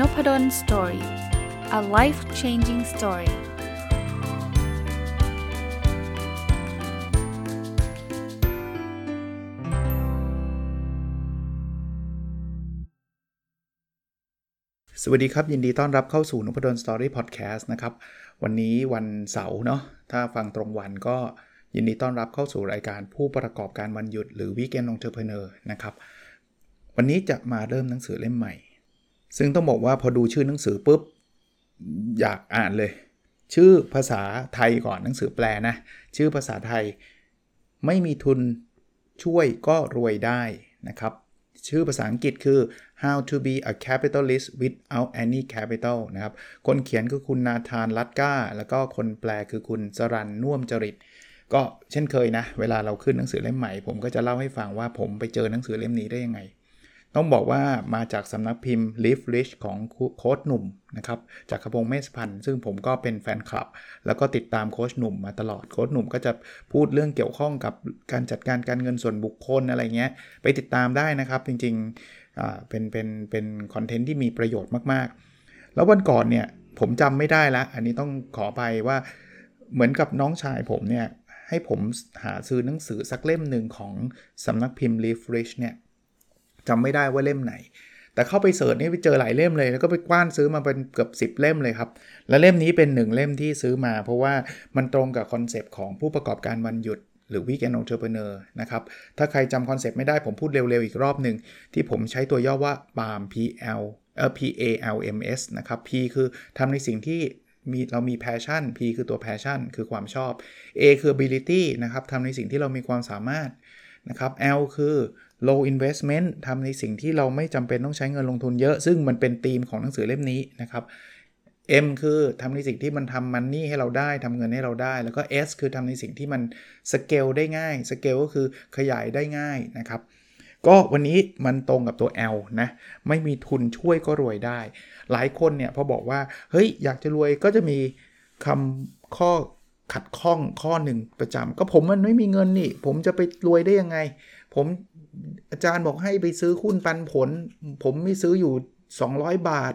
Nopadol's Story a life changing story สวัสดีครับ ยินดีต้อนรับเข้าสู่ Nopadol's Story พอดแคสต์นะครับ วันนี้วันเสาร์เนาะถ้าฟังตรงวันก็ยินดีต้อนรับเข้าสู่รายการผู้ประกอบการวันหยุดหรือ Weekend Entrepreneur นะครับ วันนี้จะมาเริ่มหนังสือเล่มใหม่ ซึ่งต้องบอกว่าพอดูชื่อหนังสือปุ๊บ อยากอ่านเลย ชื่อภาษาไทยก่อนหนังสือแปลนะ ชื่อภาษาไทยไม่มีทุนช่วยก็รวยได้นะครับ ชื่อภาษาอังกฤษคือ how to be a capitalist without any capital นะครับ คนเขียนคือคุณนาธานลัดก้าแล้วก็คนแปลคือคุณสรันน่วมจริต ก็เช่นเคยนะ เวลาเราขึ้นหนังสือเล่มใหม่ ผมก็จะเล่าให้ฟังว่าผมไปเจอหนังสือเล่มนี้ได้ยังไง ต้องบอกว่ามาจากสำนักพิมพ์ Leaf Rich ของโค้ชหนุ่มนะครับจากขพงเมสพันธ์ซึ่งผมก็เป็นแฟนคลับ แล้วก็ติดตามโค้ชหนุ่มมาตลอดโค้ชหนุ่มก็จะพูดเรื่องเกี่ยวข้องกับการจัดการการเงินส่วนบุคคลอะไรเงี้ยไปติดตามได้นะครับ จริงๆเป็นเป็นเป็นคอนเทนต์ที่มีประโยชน์มากๆ แล้ววันก่อนเนี่ยผมจำไม่ได้ละอันนี้ต้องขอไปว่าเหมือนกับน้องชายผมเนี่ยให้ผมหาซื้อหนังสือสักเล่มหนึ่งของสำนักพิมพ์ Live Rich เนี่ย จำไม่ได้ว่าเล่มไหน แต่เข้าไป search นี่ไปเจอหลายเล่มเลยแล้วก็ไปกว้านซื้อมาเป็นเกือบ 10 เล่มเลยครับ และเล่มนี้เป็นหนึ่งเล่มที่ซื้อมา เพราะว่ามันตรงกับ concept ของผู้ประกอบการวันหยุดหรือ Weekend Entrepreneur นะครับ ถ้าใครจำ concept ไม่ได้ผมพูดเร็ว ๆ อีกรอบหนึ่ง ที่ผมใช้ตัวย่อว่า PALM PL เอ่อ P A L M S นะครับ P คือทำในสิ่งที่มีเรามี passion P คือตัว passion คือความชอบ A คือ ability นะครับทำในสิ่งที่เรามีความสามารถ นะครับ L คือ low investment ทำในสิ่งที่เราไม่จำเป็นต้องใช้เงินลงทุนเยอะ ซึ่งมันเป็นธีมของหนังสือเล่มนี้นะครับ M คือทำในสิ่งที่มันทำมันนี่ให้เราได้ทำเงินให้เราได้ แล้วก็ S คือทำในสิ่งที่มันสเกลได้ง่ายสเกลก็คือขยายได้ง่ายนะครับก็วันนี้มันตรงกับตัว L นะไม่มีทุนช่วยก็รวยได้ หลายคนเนี่ยพอบอกว่าเฮ้ยอยากจะรวยก็จะมีคำข้อ ขัดข้องข้อหนึ่งประจำก็ผมมันไม่มีเงินนี่ ผมจะไปรวยได้ยังไง ผมอาจารย์บอกให้ไปซื้อหุ้นปันผล ผมไม่ซื้ออยู่ 200 บาท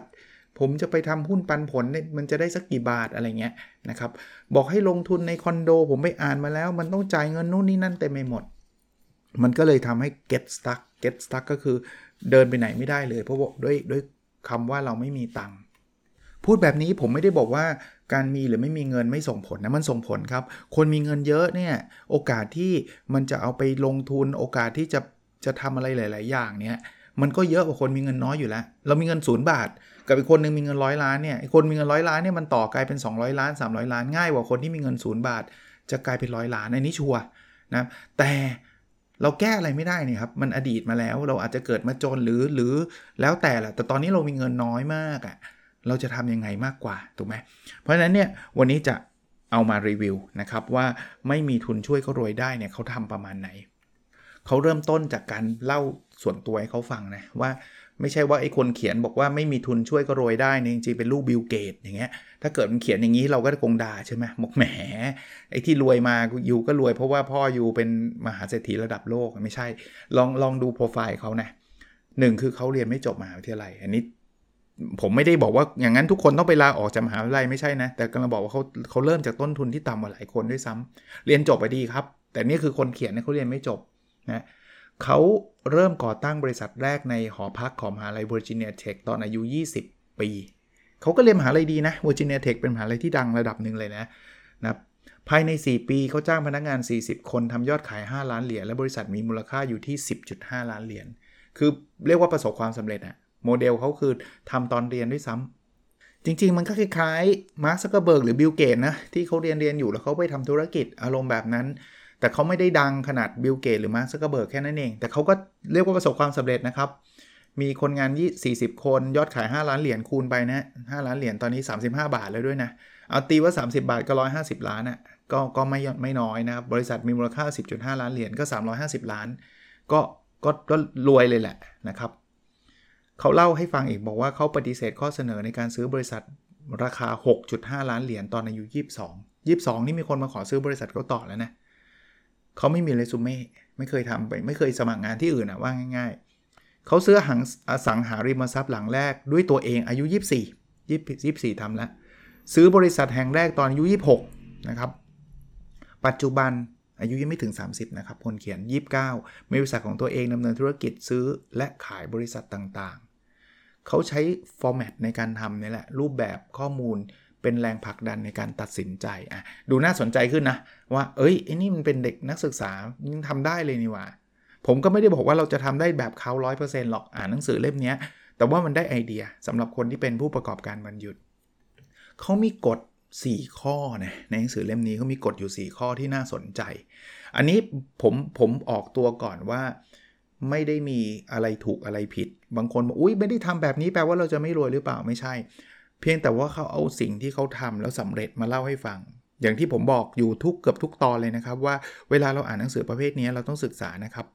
ผมจะไปทำหุ้นปันผลเนี่ยมันจะได้สักกี่บาทอะไรเงี้ยนะครับ บอกให้ลงทุนในคอนโด ผมไปอ่านมาแล้ว มันต้องจ่ายเงินนู่นนี่นั่นเต็มไปหมด มันก็เลยทำให้ get stuck get stuck ก็คือเดินไปไหนไม่ได้เลย เพราะว่าด้วยด้วยคำว่าเราไม่มีตังค์พูดแบบนี้ผมไม่ได้บอกว่า การมีหรือไม่มีเงินไม่ส่งผลนะมันส่งผลครับ คนมีเงินเยอะเนี่ยโอกาสที่มันจะเอาไปลงทุนโอกาสที่จะจะทำอะไรหลาย ๆ อย่างเนี่ยมันก็เยอะกว่าคนมีเงินน้อยอยู่แล้ว เรามีเงินศูนย์บาท กับอีกคนนึงมีเงินร้อยล้านเนี่ยคนมีเงินร้อยล้านเนี่ยมันต่อกลายเป็น 200 ล้าน 300 ล้านง่ายกว่าคนที่มีเงินศูนย์บาท จะกลายเป็นร้อยล้านในนี้ชัวนะแต่เราแก้อะไรไม่ได้นี่ครับมันอดีตมาแล้วเราอาจจะเกิดมาจนหรือหรือแล้วแต่แหละแต่ตอนนี้เรามีเงินน้อยมากอะ่ะ เราจะทำยังไงมากกว่าถูกไหมเพราะฉะนั้นเนี่ยวันนี้จะเอามารีวิวนะครับว่าไม่มีทุนช่วยเขารวยได้เนี่ยเขาทำประมาณไหนเขาเริ่มต้นจากการเล่าส่วนตัวให้เขาฟังนะว่าไม่ใช่ว่าไอ้คนเขียนบอกว่าไม่มีทุนช่วยก็รวยได้เนี่ยจริงๆเป็นลูกบิลเกตอย่างเงี้ยถ้าเกิดมันเขียนอย่างนี้เราก็คงด่าใช่ไหมบอกแหมไอ้ที่รวยมาอยู่ก็รวยเพราะว่าพ่ออยู่เป็นมหาเศรษฐีระดับโลกไม่ใช่ ลองลองดูโปรไฟล์เขานะหนึ่งคือเขาเรียนไม่จบมหาวิทยาลัยอันนี้ ผมไม่ได้บอกว่าอย่างนั้นทุกคนต้องไปลาออกจากมหาวิทยาลัยไม่ใช่นะ แต่กำลังบอกว่าเขาเขาเริ่มจากต้นทุนที่ต่ำกว่าหลายคนด้วยซ้ำเรียนจบไปดีครับ แต่นี่คือคนเขียนเนี่ยเขาเรียนไม่จบนะเขาเริ่มก่อตั้งบริษัทแรกในหอพักของมหาลัยเวอร์จิเนียเทคตอนอายุ 20 ปี เขาก็เรียนมหาลัยดีนะเวอร์จิเนียเทคเป็นมหาลัยที่ดังระดับหนึ่งเลยนะนะภายใน 4 ปีเขาจ้างพนักงาน 40 คนทำยอดขาย 5 ล้านเหรียญและบริษัทมีมูลค่าอยู่ที่ 10.5 ล้านเหรียญคือเรียกว่าประสบความสำเร็จอะ โมเดลเขาคือทำตอนเรียนด้วยซ้ำจริง ๆ มันก็คล้ายๆมาร์คซักเกอร์เบิร์กหรือบิลเกตนะที่เขาเรียนเรียนอยู่แล้วเขาไปทำธุรกิจอารมณ์แบบนั้น แต่เขาไม่ได้ดังขนาดบิลเกตหรือมาร์คซักเกอร์เบิร์กแค่นั้นเอง แต่เขาก็เรียกว่าประสบความสำเร็จนะครับมีคนงานยี่40คนยอดขาย 5 ล้านเหรียญคูณไปนะ5ล้านเหรียญตอนนี้ 35 บาทแล้วด้วยนะ เอาตีว่า 30 บาทก็ 150 ล้านอะ่ะก็ก็ไม่ไม่น้อยนะครับ บริษัทมีมูลค่า 10.5 ล้านเหรียญก็ 350 ล้าน ก็ก็ก็รวยเลยแหละนะครับ เขาเล่าให้ฟังอีกบอกว่าเขาปฏิเสธข้อเสนอในการซื้อบริษัทราคา 6.5 ล้านเหรียญตอนอายุ 22 22 นี่มีคนมาขอซื้อบริษัทเขาต่อแล้วนะเขาไม่มีเรซูเม่ไม่เคยทำไปไม่เคยสมัครงานที่อื่นอะว่าง่าย ๆ เขาซื้อหังอสังหาริมทรัพย์หลังแรกด้วยตัวเองอายุ 24 24ทำแล้ว ซื้อบริษัทแห่งแรกตอนอายุ 26 นะครับ ปัจจุบันอายุยังไม่ถึง 30 นะครับ คนเขียน 29 มีบริษัทของตัวเองดำเนินธุรกิจซื้อและขายบริษัทต่างๆ เขาใช้ฟอร์แมตในการทำนี่แหละ รูปแบบข้อมูลเป็นแรงผลักดันในการตัดสินใจอะดูน่าสนใจขึ้นนะ ว่าเอ้ยไอ้นี่มันเป็นเด็กนักศึกษายังทำได้เลยนี่ว่า ผมก็ไม่ได้บอกว่าเราจะทำได้แบบเขาร้อยเปอร์เซ็นต์หรอกอ่านหนังสือเล่มนี้แต่ว่ามันได้ไอเดียสำหรับคนที่เป็นผู้ประกอบการวันหยุดเขามีกฎ 4 ข้อนะในหนังสือเล่มนี้เขามีกฎอยู่ 4 ข้อที่น่าสนใจ อันนี้ผมผมออกตัวก่อนว่า ไม่ได้มีอะไรถูกอะไรผิด บางคนบอกอุ้ยไม่ได้ทำแบบนี้แปลว่าเราจะไม่รวยหรือเปล่าไม่ใช่ เพียงแต่ว่าเขาเอาสิ่งที่เขาทำแล้วสำเร็จมาเล่าให้ฟัง อย่างที่ผมบอกอยู่ทุกเกือบทุกตอนเลยนะครับ ว่าเวลาเราอ่านหนังสือประเภทนี้เราต้องศึกษานะครับ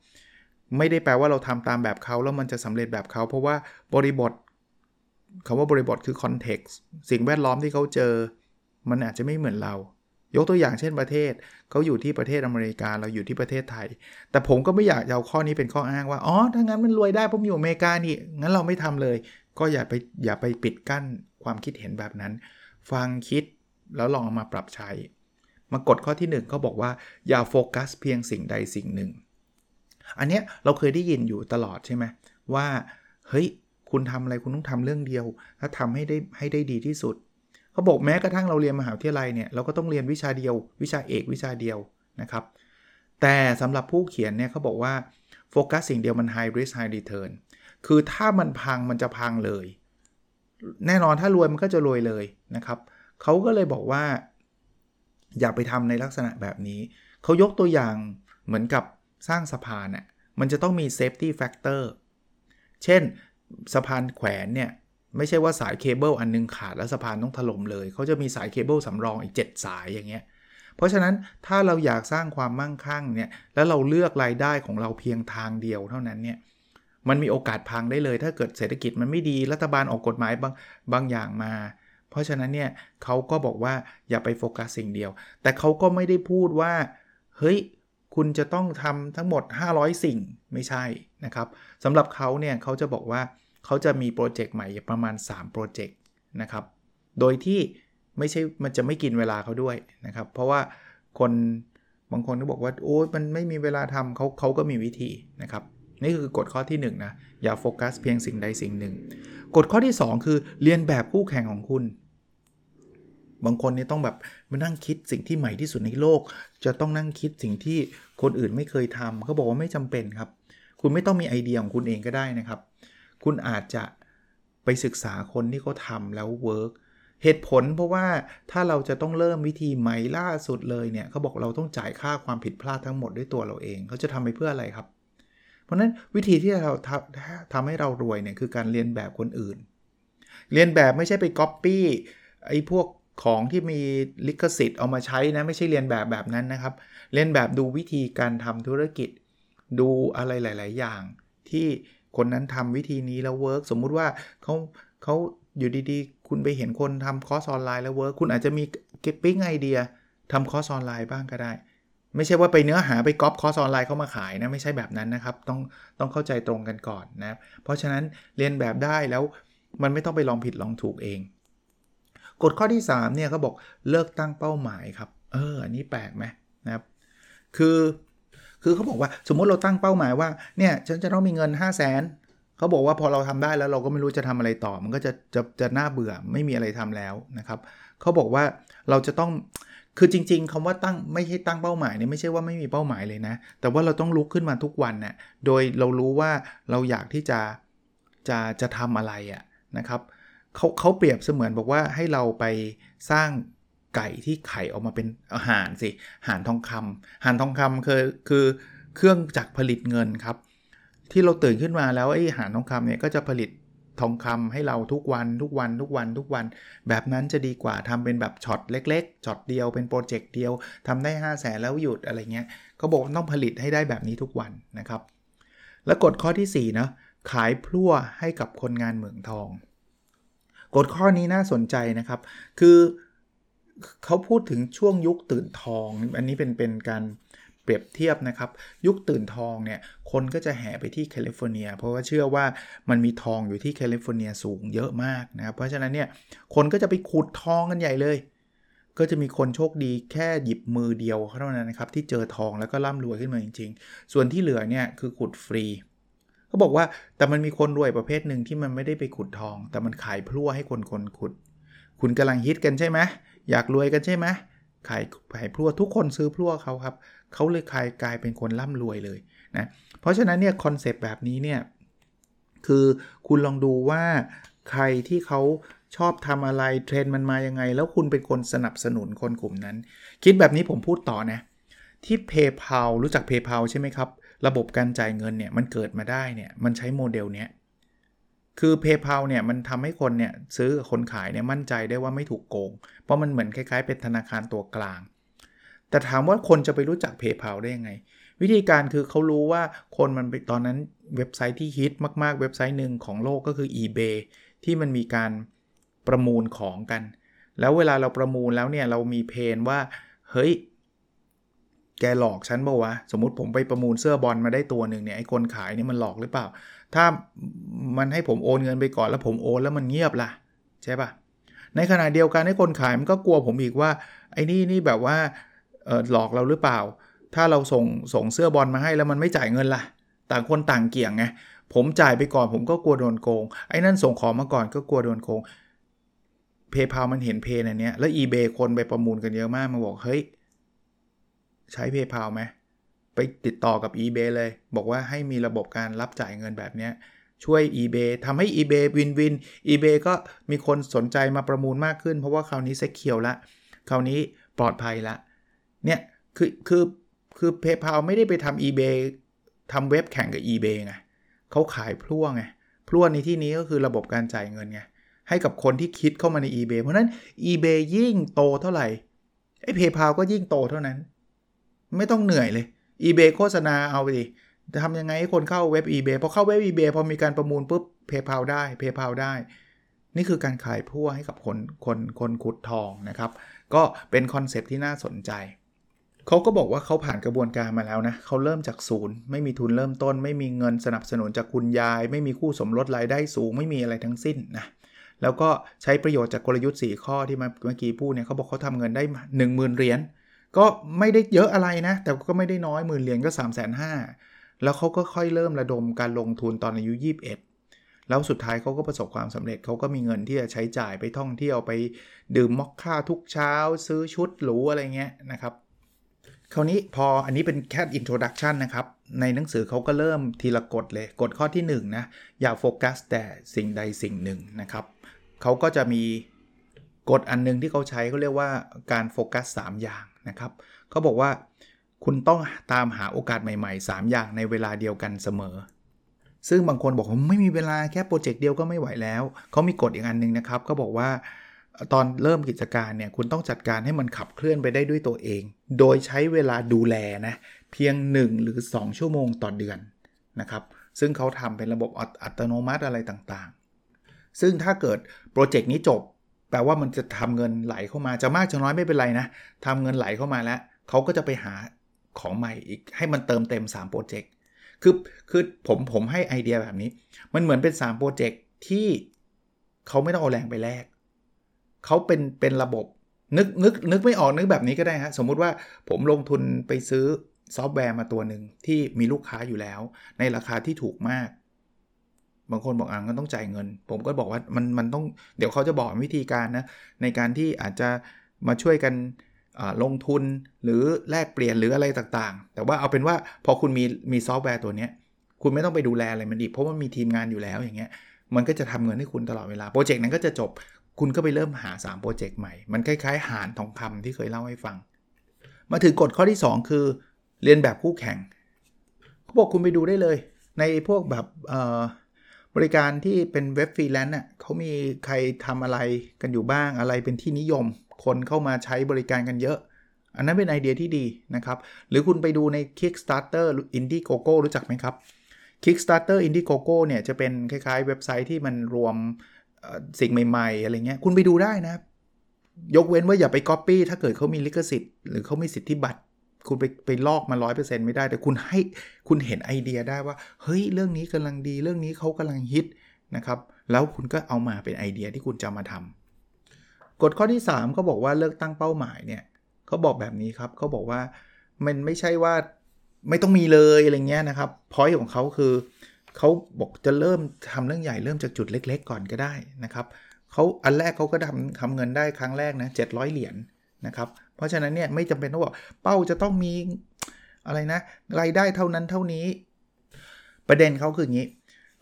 ไม่ได้แปลว่าเราทำตามแบบเขาแล้วมันจะสำเร็จแบบเขาเพราะว่าบริบทคำว่าบริบทคือ context สิ่งแวดล้อมที่เขาเจอ มันอาจจะไม่เหมือนเรา ยกตัวอย่างเช่นประเทศเขาอยู่ที่ประเทศอเมริกาเราอยู่ที่ประเทศไทย แต่ผมก็ไม่อยากเอาข้อนี้เป็นข้ออ้างว่าอ๋อถ้างั้นมันรวยได้ผมอยู่อเมริกานี่งั้นเราไม่ทำเลย ก็อย่าไปอย่าไปปิดกั้นความคิดเห็นแบบนั้น ฟังคิดแล้วลองเอามาปรับใช้ มากฎข้อที่1เขาบอกว่าอย่าโฟกัสเพียงสิ่งใดสิ่งหนึ่ง อันเนี้ยเราเคยได้ยินอยู่ตลอดใช่ไหมว่าเฮ้ยคุณทำอะไรคุณต้องทำเรื่องเดียว ถ้าทำให้ได้ให้ได้ดีที่สุด เขาบอกแม้กระทั่งเราเรียนมหาวิทยาลัยเนี่ยเราก็ต้องเรียนวิชาเดียว วิชาเอกวิชาเดียวนะครับ แต่สำหรับผู้เขียนเนี่ยเขาบอกว่าโฟกัสสิ่งเดียวมัน high risk high return คือถ้ามันพังมันจะพังเลย แน่นอนถ้ารวยมันก็จะรวยเลยนะครับเขาก็เลยบอกว่า อย่าไปทำในลักษณะแบบนี้ เขายกตัวอย่างเหมือนกับสร้างสะพานน่ะมันจะต้องมี safety factor เช่นสะพานแขวนเนี่ย ไม่ใช่ว่าสายเคเบิลอันนึงขาดแล้วสะพานต้องถล่มเลย เขาจะมีสายเคเบิลสำรองอีก 7 สายอย่างเงี้ย เพราะฉะนั้นถ้าเราอยากสร้างความมั่งคั่งเนี่ยแล้วเราเลือกรายได้ของเราเพียงทางเดียวเท่านั้นเนี่ยมันมีโอกาสพังได้เลย ถ้าเกิดเศรษฐกิจมันไม่ดีรัฐบาลออกกฎหมายบางบางอย่างมา เพราะฉะนั้นเนี่ยเขาก็บอกว่าอย่าไปโฟกัสสิ่งเดียว แต่เขาก็ไม่ได้พูดว่า เฮ้ยคุณจะต้องทำทั้งหมด 500 สิ่งไม่ใช่นะครับสำหรับเขาเนี่ยเขาจะบอกว่า เขาจะมีโปรเจกต์ใหม่ประมาณ3โปรเจกต์นะครับ โดยที่ไม่ใช่มันจะไม่กินเวลาเขาด้วยนะครับ เพราะว่าคนบางคนก็บอกว่าโอ้มันไม่มีเวลาทำเขาเขาก็มีวิธีนะครับ นี่คือกฎข้อที่1นนะอย่าโฟกัสเพียงสิ่งใดสิ่งหนึ่งกฎข้อที่ 2 คือเรียนแบบคู่แข่งของคุณ บางคนนี่ต้องแบบมานั่งคิดสิ่งที่ใหม่ที่สุดในโลก จะต้องนั่งคิดสิ่งที่คนอื่นไม่เคยทำเขาบอกว่าไม่จำเป็นครับ คุณไม่ต้องมีไอเดียของคุณเองก็ได้นะครับ คุณอาจจะไปศึกษาคนที่เขาทำแล้ว work เหตุผลเพราะว่าถ้าเราจะต้องเริ่มวิธีใหม่ล่าสุดเลยเนี่ยเขาบอกเราต้องจ่ายค่าความผิดพลาดทั้งหมดด้วยตัวเราเองเขาจะทำไปเพื่ออะไรครับ เพราะนั้นวิธีที่เราทำทำให้เรารวยเนี่ยคือการเลียนแบบคนอื่น เลียนแบบไม่ใช่ไปก๊อปปี้ไอ้พวกของที่มีลิขสิทธิ์เอามาใช้นะไม่ใช่เลียนแบบแบบนั้นนะครับ เลียนแบบดูวิธีการทำธุรกิจ ดูอะไรหลาย ๆ อย่างที่ คนนั้นทำวิธีนี้แล้ว work สมมุติว่าเขาเขาอยู่ดีๆ คุณไปเห็นคนทำคอร์สออนไลน์แล้ว work คุณอาจจะมีเก็ตปิ๊งไอเดียทำคอร์สออนไลน์บ้างก็ได้ ไม่ใช่ว่าไปเนื้อหาไปก๊อปคอร์สออนไลน์เข้ามาขายนะไม่ใช่แบบนั้นนะครับ ต้องต้องเข้าใจตรงกันก่อนนะ เพราะฉะนั้นเลียนแบบได้แล้วมันไม่ต้องไปลองผิดลองถูกเอง กฎข้อที่ 3 เนี่ยเขาบอกเลิกตั้งเป้าหมายครับ เอออันนี้แปลกไหมนะครับ คือ คือเขาบอกว่าสมมติเราตั้งเป้าหมายว่าเนี่ยฉันจะต้องมีเงิน 5 0 0แสนเขาบอกว่าพอเราทำได้แล้วเราก็ไม่รู้จะทำอะไรต่อ มันก็จะจะจะน่าเบื่อไม่มีอะไรทำแล้วนะครับเขาบอกว่าเราจะต้องคือจริง ๆคำว่าตั้งไม่ใช่ตั้งเป้าหมายเนี่ยไม่ใช่ว่าไม่มีเป้าหมายเลยนะ แต่ว่าเราต้องลุกขึ้นมาทุกวันนะ่ะโดยเรารู้ว่าเราอยากที่จะจะจะทำอะไรอะนะครับเขาเขาเปรียบเสมือนบอกว่าให้เราไปสร้าง ไก่ที่ไข่ออกมาเป็นอาหารสิหานทองคำหานทองคำคือคือเครื่องจักรผลิตเงินครับ ที่เราตื่นขึ้นมาแล้วไอ้หานทองคำเนี่ยก็จะผลิตทองคำให้เราทุกวันทุกวันทุกวันทุกวัน แบบนั้นจะดีกว่าทำเป็นแบบช็อตเล็กๆช็อตเดียวเป็นโปรเจกต์เดียวทำได้5้าแสนแล้วหยุดอะไรเงี้ยเขาบอกต้องผลิตให้ได้แบบนี้ทุกวันนะครับ แล้วกฎข้อที่4นะขายพลั่วให้กับคนงานเหมืองทอง กฎข้อนี้น่าสนใจนะครับ คือ เขาพูดถึงช่วงยุคตื่นทอง อันนี้เป็นเป็นการเปรียบเทียบนะครับ ยุคตื่นทองเนี่ยคนก็จะแห่ไปที่แคลิฟอร์เนีย เพราะว่าเชื่อว่ามันมีทองอยู่ที่แคลิฟอร์เนียสูงเยอะมากนะครับ เพราะฉะนั้นเนี่ยคนก็จะไปขุดทองกันใหญ่เลย ก็จะมีคนโชคดีแค่หยิบมือเดียวเท่านั้นนะครับที่เจอทองแล้วก็ร่ำรวยขึ้นมาจริง ๆ ส่วนที่เหลือเนี่ยคือขุดฟรีเขาบอกว่าแต่มันมีคนรวยประเภทหนึ่งที่มันไม่ได้ไปขุดทอง แต่มันขายพลั่วให้คนคนขุด ขุดกำลังฮิตกันใช่ไหม อยากรวยกันใช่ไหมขายขายพลั่วทุกคนซื้อพลั่วเขาครับเขาเลยกลายกลายเป็นคนร่ำรวยเลยนะเพราะฉะนั้นเนี่ย concept แบบนี้เนี่ยคือคุณลองดูว่าใครที่เขาชอบทำอะไรเทรนด์มันมายังไง แล้วคุณเป็นคนสนับสนุนคนกลุ่มนั้น คิดแบบนี้ผมพูดต่อนะที่ PayPal รู้จัก PayPal ใช่ไหมครับ ระบบการจ่ายเงินเนี่ยมันเกิดมาได้เนี่ยมันใช้โมเดลเนี้ย คือ PayPal เนี่ยมันทำให้คนเนี่ยซื้อกับคนขายเนี่ยมั่นใจได้ว่าไม่ถูกโกง เพราะมันเหมือนคล้ายๆ เป็นธนาคารตัวกลาง แต่ถามว่าคนจะไปรู้จัก PayPal ได้ยังไง วิธีการคือเขารู้ว่าคนมันไปตอนนั้นเว็บไซต์ที่ฮิตมากๆ เว็บไซต์หนึ่งของโลกก็คือ eBay ที่มันมีการประมูลของกัน แล้วเวลาเราประมูลแล้วเนี่ยเรามีเพนว่าเฮ้ยแกหลอกฉันเปล่าวะ สมมติผมไปประมูลเสื้อบอลมาได้ตัวหนึ่งเนี่ยไอ้คนขายเนี่ยมันหลอกหรือเปล่า ถ้ามันให้ผมโอนเงินไปก่อนแล้วผมโอนแล้วมันเงียบล่ะ ใช่ปะในขณะเดียวกันไอ้คนขายมันก็กลัวผมอีกว่า ไอ้นี่นี่แบบว่าหลอกเราหรือเปล่า ถ้าเราส่งส่งเสื้อบอลมาให้แล้วมันไม่จ่ายเงินล่ะ ต่างคนต่างเกี่ยงไงผมจ่ายไปก่อนผมก็กลัวโดนโกง ไอ้นั่นส่งของมาก่อนก็กลัวโดนโกง PayPal มันเห็นเพนอันเนี้ยแล้ว eBay คนไปประมูลกันเยอะมากมาบอก เฮ้ย ใช้ PayPal ไหม ไปติดต่อกับ eBay เลย บอกว่าให้มีระบบการรับจ่ายเงินแบบนี้ช่วย eBay ทำให้ eBay วินวิน eBay ก็มีคนสนใจมาประมูลมากขึ้น เพราะว่าคราวนี้เซ็กเคียวละคราวนี้ปลอดภัยละเนี่ยคือคือคือ PayPal ไม่ได้ไปทำ eBay ทำเว็บแข่งกับ eBay ไงเขาขายพลั่วไงพลั่วในที่นี้ก็คือระบบการจ่ายเงินไงให้กับคนที่คิดเข้ามาใน eBay เพราะนั้น eBay ยิ่งโตเท่าไหร่ไอ้ PayPal ก็ยิ่งโตเท่านั้น ไม่ต้องเหนื่อยเลย eBay โฆษณาเอาไปดิจะทำยังไงให้คนเข้าเว็บ eBay พอเข้าเว็บ eBay พอมีการประมูลปุ๊บ PayPal ได้ PayPal ได้ นี่คือการขายพั่วให้กับคนคนคนขุดทองนะครับ ก็เป็นคอนเซปที่น่าสนใจ เขาก็บอกว่าเขาผ่านกระบวนการมาแล้วนะเขาเริ่มจากศูนย์ ไม่มีทุนเริ่มต้น ไม่มีเงินสนับสนุนจากคุณยาย ไม่มีคู่สมรสรายได้สูง ไม่มีอะไรทั้งสิ้นนะแล้วก็ใช้ประโยชน์จากกลยุทธ์ 4 ข้อที่เมื่อกี้พูดเนี่ยเขาบอกเขาทำเงินได้ 1 0,000 เหรียญ ก็ไม่ได้เยอะอะไรนะ แต่ก็ไม่ได้น้อยหมื่นเหรียญก็ 3 5 0 0 0แล้วเขาก็ค่อยเริ่มระดมการลงทุนตอนอายุ 21 แล้วสุดท้ายเขาก็ประสบความสำเร็จเขาก็มีเงินที่จะใช้จ่ายไปท่องเที่ยวไปดื่มมอคค่าทุกเช้า ซื้อชุดหรูอะไรเงี้ยนะครับคราวนี้พออันนี้เป็นแค่ introduction นะครับ ในหนังสือเขาก็เริ่มทีละกฎเลย กฎข้อที่1นะอย่าโฟกัสแต่สิ่งใดสิ่งหนึ่งนะครับเขาก็จะมีกฎอันนึงที่เขาใช้เขาเรียกว่าการโฟกัส 3 อย่าง นะครับเขาบอกว่าคุณต้องตามหาโอกาสใหม่ๆ 3 อย่างในเวลาเดียวกันเสมอ ซึ่งบางคนบอกว่าไม่มีเวลาแค่ project เดียวก็ไม่ไหวแล้ว เขามีกฎอีกอันนึงนะครับเขาบอกว่าตอนเริ่มกิจการเนี่ยคุณต้องจัดการให้มันขับเคลื่อนไปได้ด้วยตัวเอง โดยใช้เวลาดูแลนะเพียง 1 หรือ 2 ชั่วโมงต่อเดือนนะครับซึ่งเขาทำเป็นระบบอัตโนมัติอะไรต่างๆ ซึ่งถ้าเกิดโปรเจกต์นี้จบ แปลว่ามันจะทำเงินไหลเข้ามาจะมากจะน้อยไม่เป็นไรนะทำเงินไหลเข้ามาแล้วเขาก็จะไปหาของใหม่อีกให้มันเติมเต็ม3โปรเจกต์คือคือผมผมให้ไอเดียแบบนี้ มันเหมือนเป็น3 project ที่เขาไม่ต้องเอาแรงไปแลกเขาเป็นเป็นระบบนึกนึกนึกไม่ออกนึกแบบนี้ก็ได้ฮะสมมุติว่าผมลงทุนไปซื้อซอฟต์แวร์มาตัวหนึ่งที่มีลูกค้าอยู่แล้ว ในราคาที่ถูกมาก บางคนบอกอ่าก็ต้องจ่ายเงิน ผมก็บอกว่ามันมันต้องเดี๋ยวเขาจะบอกวิธีการนะ ในการที่อาจจะมาช่วยกันลงทุนหรือแลกเปลี่ยนหรืออะไรต่างๆ แต่ว่าเอาเป็นว่าพอคุณมีมีซอฟต์แวร์ตัวนี้คุณไม่ต้องไปดูแลอะไรมันอีกเพราะว่ามีทีมงานอยู่แล้วอย่างเงี้ยมันก็จะทำเงินให้คุณตลอดเวลา project นั้นก็จะจบคุณก็ไปเริ่มหา 3 project ใหม่ มันคล้ายๆ ห่านทองคำที่เคยเล่าให้ฟัง มาถึงกฎข้อที่ 2 คือ เลียนแบบคู่แข่งเขาบอกคุณไปดูได้เลย ในพวกแบบ บริการที่เป็นเว็บฟรีแลนซ์น่ะเขามีใครทำอะไรกันอยู่บ้างอะไรเป็นที่นิยม คนเข้ามาใช้บริการกันเยอะ อันนั้นเป็นไอเดียที่ดีนะครับ หรือคุณไปดูใน Kickstarter Indiegogo รู้จักไหมครับ Kickstarter Indiegogo เนี่ยจะเป็นคล้ายๆ เว็บไซต์ที่มันรวมสิ่งใหม่ ๆ อะไรเงี้ย คุณไปดูได้นะ ยกเว้นว่าอย่าไป Copy ถ้าเกิดเขามีลิขสิทธิ์หรือเขามีสิทธิบัตร คุณไปไปลอกมา100%ไม่ได้ แต่คุณให้คุณเห็นไอเดียได้ว่า เฮ้ย เรื่องนี้กำลังดี เรื่องนี้เขากำลังฮิตนะครับ แล้วคุณก็เอามาเป็นไอเดียที่คุณจะมาทำกฎข้อที่ 3 ก็บอกว่าเลิกตั้งเป้าหมายเนี่ยเขาบอกแบบนี้ครับเขาบอกว่ามันไม่ใช่ว่าไม่ต้องมีเลยอะไรเงี้ยนะครับพอยของเขาคือเขาบอกจะเริ่มทำเรื่องใหญ่เริ่มจากจุดเล็ก ๆ ก่อนก็ได้นะครับเขาอันแรกเขาก็ทำทำเงินได้ครั้งแรกนะ700 เหรียญนะครับ เพราะฉะนั้นเนี่ยไม่จำเป็นต้องบอกเป้าจะต้องมีอะไรนะรายได้เท่านั้นเท่านี้ ประเด็นเขาคืออย่างนี้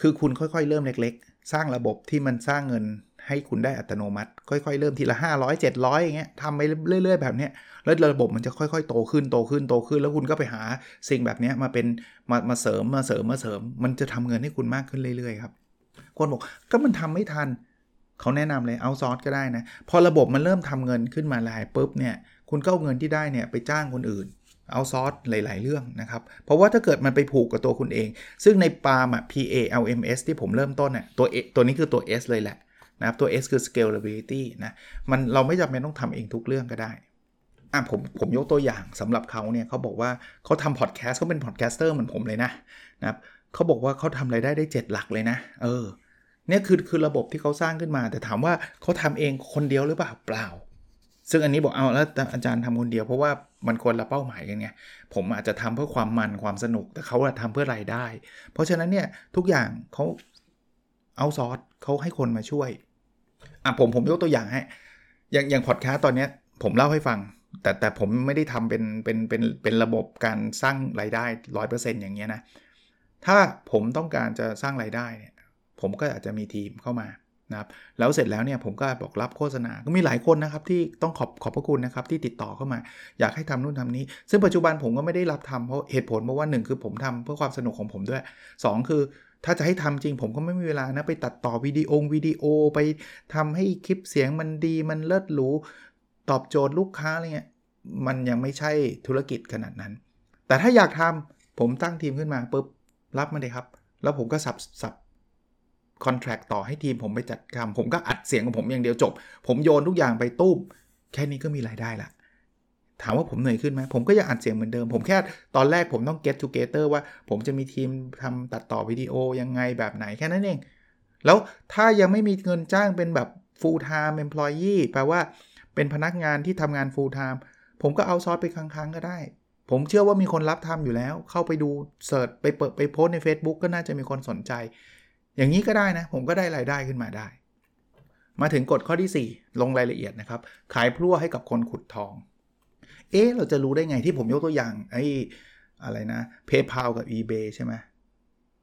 คือคุณค่อยๆ เริ่มเล็ก ๆ สร้างระบบที่มันสร้างเงินให้คุณได้อัตโนมัติ ค่อยๆ เริ่มทีละ 500 700 อย่างเงี้ยทำไปเรื่อย ๆ แบบเนี้ยแล้วระบบมันจะค่อยๆ โตขึ้นโตขึ้นโตขึ้น แล้วคุณก็ไปหาสิ่งแบบนี้มาเป็นมามาเสริมมาเสริมมาเสริม มันจะทำเงินให้คุณมากขึ้นเรื่อยๆครับคนบอกก็มันทำไม่ทันเขาแนะนำเลยเอาซอสก็ได้นะ พอระบบมันเริ่มทำเงินขึ้นมาได้ปุ๊บเนี่ย คุณก็เอาเงินที่ได้เนี่ยไปจ้างคนอื่น เอาซอสหลาย ๆ เรื่องนะครับ เพราะว่าถ้าเกิดมันไปผูกกับตัวคุณเอง ซึ่งในปาล์มอะ PALMS ที่ผมเริ่มต้นน่ะตัวตัวนี้คือตัว S เลยแหละนะครับตัว S คือ scalability นะมันเราไม่จำเป็นต้องทำเองทุกเรื่องก็ได้อะผมผมยกตัวอย่างสำหรับเขาเนี่ยเขาบอกว่าเขาทำพอดแคสต์เขาเป็น podcaster เหมือนผมเลยนะนะครับเขาบอกว่าเขาทำรายได้ได้ 7 หลักเลยนะ เออเนี่ยคือคือระบบที่เขาสร้างขึ้นมา แต่ถามว่าเขาทำเองคนเดียวหรือเปล่าเปล่า ซึ่งอันนี้บอกเอาแล้วอาจารย์ทำคนเดียวเพราะว่ามันคนละเป้าหมายกันไงผมอาจจะทำเพื่อความมันความสนุกแต่เขาทำเพื่อรายได้ เพราะฉะนั้นเนี่ยทุกอย่างเขาเอาซอสเขาให้คนมาช่วยอะผมผมยกตัวอย่างให้อย่างอย่างพอดแคสต์ตอนนี้ผมเล่าให้ฟัง แต่แต่ผมไม่ได้ทำเป็นเป็นเป็นเป็นระบบการสร้างรายได้ร้อยเปอร์เซ็นต์อย่างเงี้ยนะถ้าผมต้องการจะสร้างรายได้เนี่ยผมก็อาจจะมีทีมเข้ามา นะครับแล้วเสร็จแล้วเนี่ยผมก็บอกรับโฆษณา ก็มีหลายคนนะครับที่ต้องขอบขอบพระคุณนะครับที่ติดต่อเข้ามา อยากให้ทำนู่นทำนี้ ซึ่งปัจจุบันผมก็ไม่ได้รับทำเพราะเหตุผลเพราะว่า 1 คือผมทำเพื่อความสนุกของผมด้วย 2 คือถ้าจะให้ทำจริงผมก็ไม่มีเวลานะ ไปตัดต่อวิดีโอวิดีโอไปทำให้คลิปเสียงมันดีมันเลิศหรูตอบโจทย์ลูกค้าอะไรเงี้ยมันยังไม่ใช่ธุรกิจขนาดนั้น แต่ถ้าอยากทำผมตั้งทีมขึ้นมาปุ๊บรับมาเลยครับ แล้วผมก็สับสับ คอนแทรคต่อให้ทีมผมไปจัดทำผมก็อัดเสียงของผมอย่างเดียวจบ ผมโยนทุกอย่างไปตุ้มแค่นี้ก็มีรายได้ละถามว่าผมเหนื่อยขึ้นไหมผมก็ยังอัดเสียงเหมือนเดิม ผมแค่ตอนแรกผมต้อง get together ว่าผมจะมีทีมทำตัดต่อวิดีโอยังไงแบบไหนแค่นั้นเอง แล้วถ้ายังไม่มีเงินจ้างเป็นแบบ full time employee แปลว่าเป็นพนักงานที่ทำงาน full time ผมก็เอาซอสไปครั้งๆก็ได้ ผมเชื่อว่ามีคนรับทำอยู่แล้ว เข้าไปดูเสิร์ชไปเปิดไปโพสใน Facebook ก็น่าจะมีคนสนใจ อย่างนี้ก็ได้นะ ผมก็ได้รายได้ขึ้นมาได้ มาถึงกฎข้อที่ 4 ลงรายละเอียดนะครับ ขายพลั่วให้กับคนขุดทอง เอ๊ะ เราจะรู้ได้ไงที่ผมยกตัวอย่างไอ้อะไรนะ PayPal กับ eBay ใช่ไหม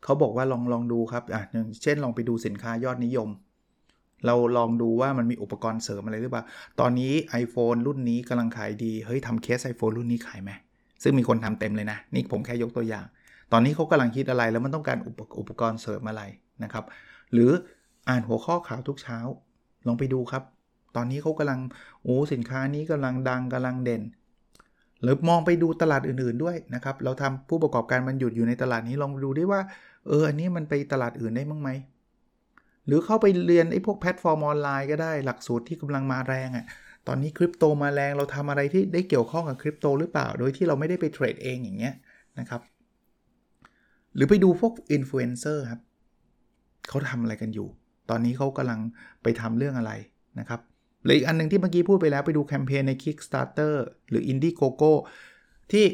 เขาบอกว่าลองลองดูครับอะอย่างเช่นลองไปดูสินค้ายอดนิยม เราลองดูว่ามันมีอุปกรณ์เสริมอะไรหรือเปล่า ตอนนี้ iPhone รุ่นนี้กำลังขายดี เฮ้ยทำเคส iPhone รุ่นนี้ขายไหมซึ่งมีคนทำเต็มเลยนะ นี่ผมแค่ยกตัวอย่าง ตอนนี้เขากำลังคิดอะไรแล้วมันต้องการอุปอุปกรณ์เสริมอะไร นะครับ หรืออ่านหัวข้อข่าวทุกเช้า ลองไปดูครับ ตอนนี้เขากำลังโอ้สินค้านี้กำลังดังกำลังเด่น หรือมองไปดูตลาดอื่นๆด้วยนะครับ เราทำผู้ประกอบการมันหยุดอยู่ในตลาดนี้ลองดูได้ว่าเอออันนี้มันไปตลาดอื่นได้บ้างไหมหรือเข้าไปเรียนไอ้พวกแพลตฟอร์มออนไลน์ก็ได้หลักสูตรที่กำลังมาแรงอะ่ะตอนนี้คริปโตมาแรงเราทำอะไรที่ได้เกี่ยวข้องกับคริปโตหรือเปล่า โดยที่เราไม่ได้ไปเทรดเองอย่างเงี้ยนะครับ หรือไปดูพวกอินฟลูเอนเซอร์ครับ เขาทำอะไรกันอยู่ ตอนนี้เขากำลังไปทำเรื่องอะไรนะครับหรืออีกอันนึงที่เมื่อกี้พูดไปแล้วไปดูแคมเปญใน Kickstarter หรือ Indiegogo ที่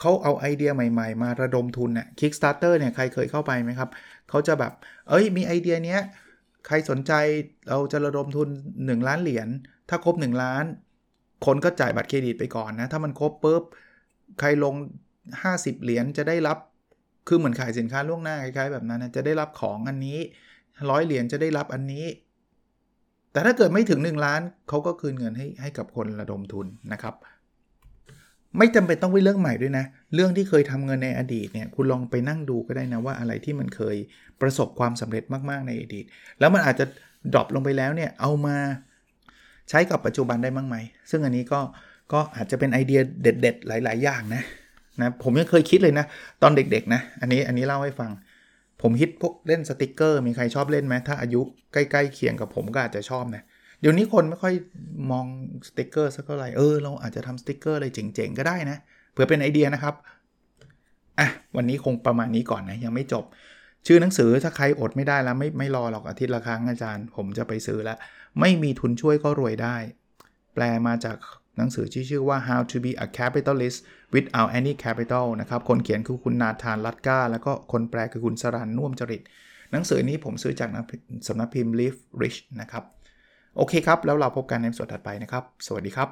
เขาเอาไอเดียใหม่ๆ มาระดมทุนเนี่ย Kickstarter เนี่ยใครเคยเข้าไปไหมครับ เขาจะแบบ เอ้ยมีไอเดียเนี้ย ใครสนใจเราจะระดมทุน 1 ล้านเหรียญ ถ้าครบ 1 ล้าน คนก็จ่ายบัตรเครดิตไปก่อนนะ ถ้ามันครบปุ๊บ ใครลง 50 เหรียญจะได้รับ คือเหมือนขายสินค้าล่วงหน้าคล้ายๆแบบนั้นนะจะได้รับของอันนี้ร้อยเหรียญจะได้รับอันนี้ แต่ถ้าเกิดไม่ถึง 1 ล้านเขาก็คืนเงินให้ให้กับคนระดมทุนนะครับ ไม่จำเป็นต้องไปเรื่องใหม่ด้วยนะ เรื่องที่เคยทำเงินในอดีตเนี่ยคุณลองไปนั่งดูก็ได้นะว่าอะไรที่มันเคยประสบความสำเร็จมากๆในอดีต แล้วมันอาจจะดรอปลงไปแล้วเนี่ยเอามาใช้กับปัจจุบันได้มั้งไหม ซึ่งอันนี้ก็ก็อาจจะเป็นไอเดียเด็ด ๆ หลาย ๆ อย่างนะ นะผมยังเคยคิดเลยนะ ตอนเด็กๆนะ อันนี้อันนี้เล่าให้ฟัง ผมฮิตพวกเล่นสติกเกอร์ มีใครชอบเล่นไหมถ้าอายุใกล้ๆเคียงกับผมก็อาจจะชอบนะเดี๋ยวนี้คนไม่ค่อยมองสติกเกอร์สักเท่าไหร่เออเราอาจจะทำสติกเกอร์อะไรเจ๋งๆก็ได้นะเพื่อเป็นไอเดียนะครับอะวันนี้คงประมาณนี้ก่อนนะยังไม่จบ ชื่อหนังสือถ้าใครอดไม่ได้แล้วไม่ไม่รอหรอกอาทิตย์ละครั้งอาจารย์ ผมจะไปซื้อแล้วไม่มีทุนช่วยก็รวยได้ แปลมาจากหนังสือที่ชื่อว่า How to be a capitalist without any capital นะครับ คนเขียนคือคุณนาธานลัดก้าแล้วก็คนแปลคือคุณสรันน่วมจริต หนังสือนี้ผมซื้อจากสำนักพิมพ์ Live Rich นะครับ โอเคครับ แล้วเราพบกันในส่วนถัดไปนะครับ สวัสดีครับ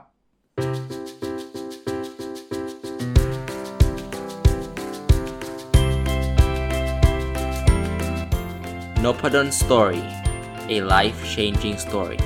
n o p a d o n Story a life changing story